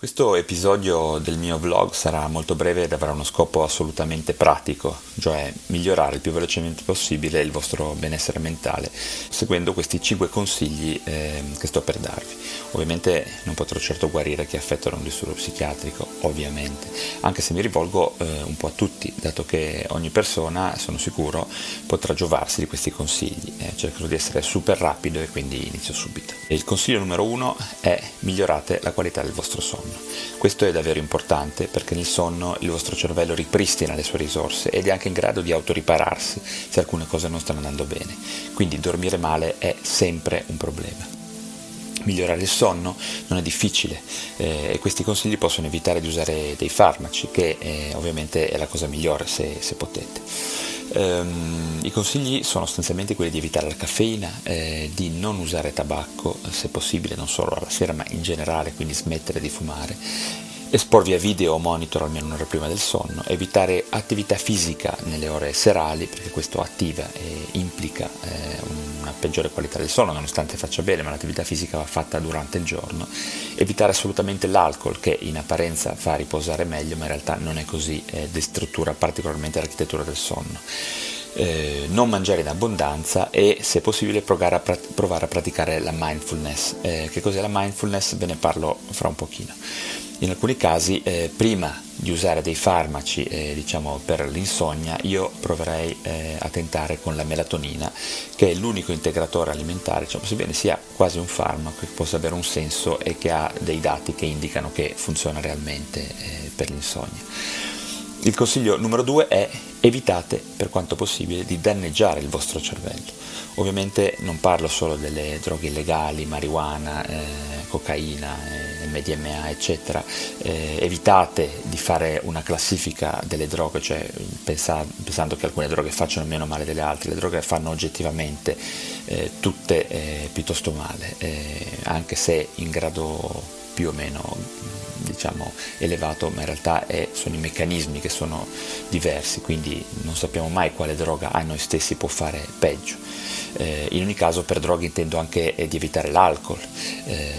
Questo episodio del mio vlog sarà molto breve ed avrà uno scopo assolutamente pratico, cioè migliorare il più velocemente possibile il vostro benessere mentale, seguendo questi 5 consigli eh, che sto per darvi. Ovviamente non potrò certo guarire chi affetta da un disturbo psichiatrico, ovviamente, anche se mi rivolgo eh, un po' a tutti, dato che ogni persona, sono sicuro, potrà giovarsi di questi consigli. Eh, cercherò di essere super rapido e quindi inizio subito. Il consiglio numero uno è migliorate la qualità del vostro sonno. Questo è davvero importante perché nel sonno il vostro cervello ripristina le sue risorse ed è anche in grado di autoripararsi se alcune cose non stanno andando bene. Quindi dormire male è sempre un problema. Migliorare il sonno non è difficile eh, e questi consigli possono evitare di usare dei farmaci, che eh, ovviamente è la cosa migliore se, se potete. Um, I consigli sono sostanzialmente quelli di evitare la caffeina, eh, di non usare tabacco, se possibile non solo alla sera ma in generale, quindi smettere di fumare, esporvi a video o monitor almeno un'ora prima del sonno, evitare attività fisica nelle ore serali perché questo attiva e implica eh, una peggiore qualità del sonno nonostante faccia bene ma l'attività fisica va fatta durante il giorno, evitare assolutamente l'alcol che in apparenza fa riposare meglio ma in realtà non è così, eh, destruttura particolarmente l'architettura del sonno. Eh, non mangiare in abbondanza e se possibile provare a, prat- provare a praticare la mindfulness. Eh, che cos'è la mindfulness? Ve ne parlo fra un pochino. In alcuni casi, eh, prima di usare dei farmaci eh, diciamo per l'insonnia, io proverei eh, a tentare con la melatonina, che è l'unico integratore alimentare, diciamo, sebbene sia quasi un farmaco, che possa avere un senso e che ha dei dati che indicano che funziona realmente per l'insonnia. Il consiglio numero due è evitate per quanto possibile di danneggiare il vostro cervello. Ovviamente non parlo solo delle droghe illegali, marijuana, eh, cocaina, eh, MDMA, eccetera. Eh, evitate di fare una classifica delle droghe, cioè pensa, pensando che alcune droghe facciano meno male delle altre. Le droghe fanno oggettivamente eh, tutte eh, piuttosto male, eh, anche se in grado più o meno diciamo, elevato, ma in realtà è, sono i meccanismi che sono diversi, quindi non sappiamo mai quale droga a noi stessi può fare peggio. Eh, in ogni caso per droghe intendo anche eh, di evitare l'alcol eh,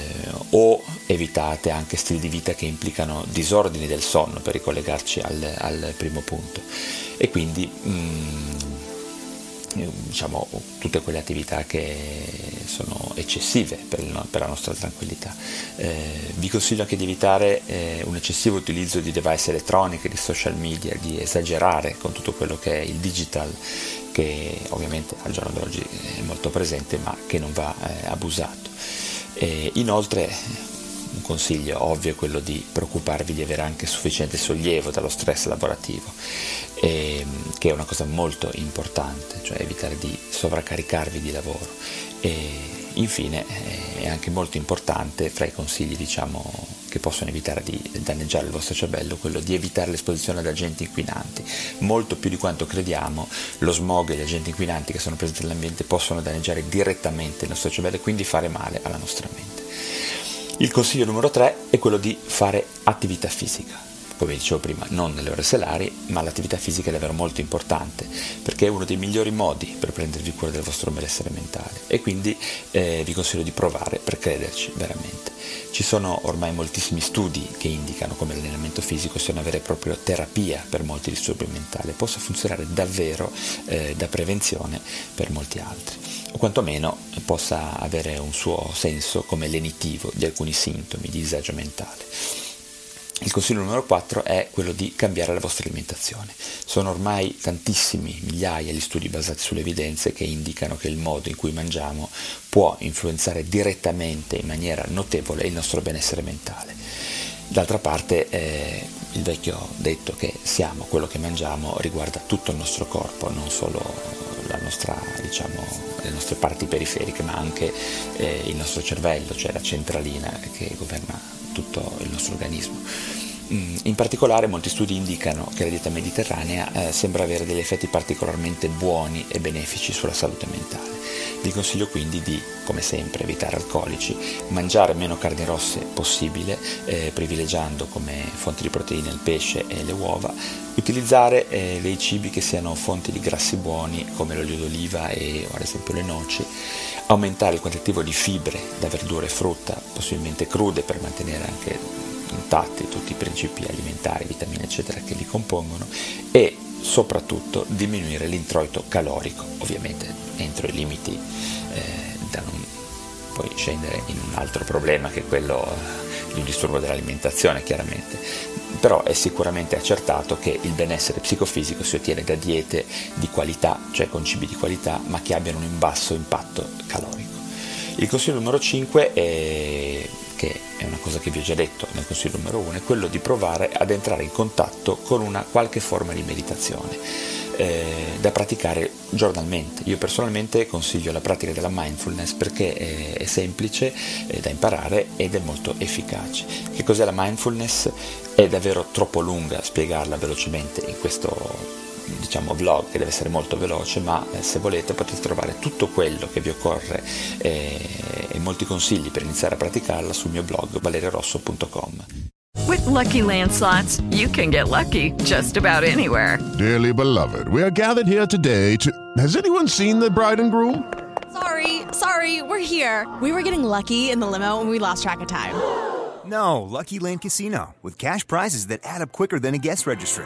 o evitate anche stili di vita che implicano disordini del sonno per ricollegarci al, al primo punto e quindi mh, mm, diciamo, tutte quelle attività che sono eccessive per, il, per la nostra tranquillità. Eh, vi consiglio anche di evitare eh, un eccessivo utilizzo di device elettroniche, di social media, di esagerare con tutto quello che è il digital, che ovviamente al giorno d'oggi è molto presente ma che non va eh, abusato. inoltre un consiglio ovvio è quello di preoccuparvi di avere anche sufficiente sollievo dallo stress lavorativo, eh, che è una cosa molto importante, cioè evitare di sovraccaricarvi di lavoro. E infine eh, è anche molto importante fra i consigli diciamo, che possono evitare di danneggiare il vostro cervello quello di evitare l'esposizione ad agenti inquinanti. Molto più di quanto crediamo lo smog e gli agenti inquinanti che sono presenti nell'ambiente possono danneggiare direttamente il nostro cervello e quindi fare male alla nostra mente. Il consiglio numero 3 è quello di fare attività fisica. come dicevo prima, non nelle ore solari, ma l'attività fisica è davvero molto importante, perché è uno dei migliori modi per prendervi cura del vostro benessere mentale e quindi eh, vi consiglio di provare per crederci veramente. Ci sono ormai moltissimi studi che indicano come l'allenamento fisico sia una vera e propria terapia per molti disturbi mentali, possa funzionare davvero eh, da prevenzione per molti altri, o quantomeno possa avere un suo senso come lenitivo di alcuni sintomi di disagio mentale. Il consiglio numero 4 è quello di cambiare la vostra alimentazione. Sono ormai tantissimi, migliaia gli studi basati sulle evidenze che indicano che il modo in cui mangiamo può influenzare direttamente in maniera notevole il nostro benessere mentale. D'altra parte eh, il vecchio detto che siamo quello che mangiamo riguarda tutto il nostro corpo, non solo nostra, diciamo, le nostre parti periferiche, ma anche eh, il nostro cervello, cioè la centralina che governa tutto il nostro organismo. Mm, in particolare molti studi indicano che la dieta mediterranea eh, sembra avere degli effetti particolarmente buoni e benefici sulla salute mentale. Vi consiglio quindi di, come sempre, evitare alcolici, mangiare meno carni rosse possibile, eh, privilegiando come fonti di proteine il pesce e le uova, utilizzare eh, dei cibi che siano fonti di grassi buoni come l'olio d'oliva e ad esempio le noci, aumentare il quantitativo di fibre da verdura e frutta, possibilmente crude per mantenere anche intatti tutti i principi alimentari, vitamine eccetera che li compongono e soprattutto diminuire l'introito calorico, ovviamente entro i limiti eh, da non poi scendere in un altro problema che è quello di un disturbo dell'alimentazione chiaramente, però è sicuramente accertato che il benessere psicofisico si ottiene da diete di qualità, cioè con cibi di qualità, ma che abbiano un basso impatto calorico. Il consiglio numero 5 è che è una cosa che vi ho già detto nel consiglio numero 1, è quello di provare ad entrare in contatto con una qualche forma di meditazione eh, da praticare giornalmente. Io personalmente consiglio la pratica della mindfulness perché è, è semplice è da imparare ed è molto efficace. Che cos'è la mindfulness? È davvero troppo lunga spiegarla velocemente in questo diciamo vlog che deve essere molto veloce ma eh, se volete potete trovare tutto quello che vi occorre eh, e molti consigli per iniziare a praticarla sul mio blog valeriorosso.com With lucky landslots you can get lucky just about anywhere Dearly beloved we are gathered here today to Has anyone seen the bride and groom? Sorry, sorry, we're here. We were getting lucky in the limo and we lost track of time. No, Lucky Land Casino with cash prizes that add up quicker than a guest registry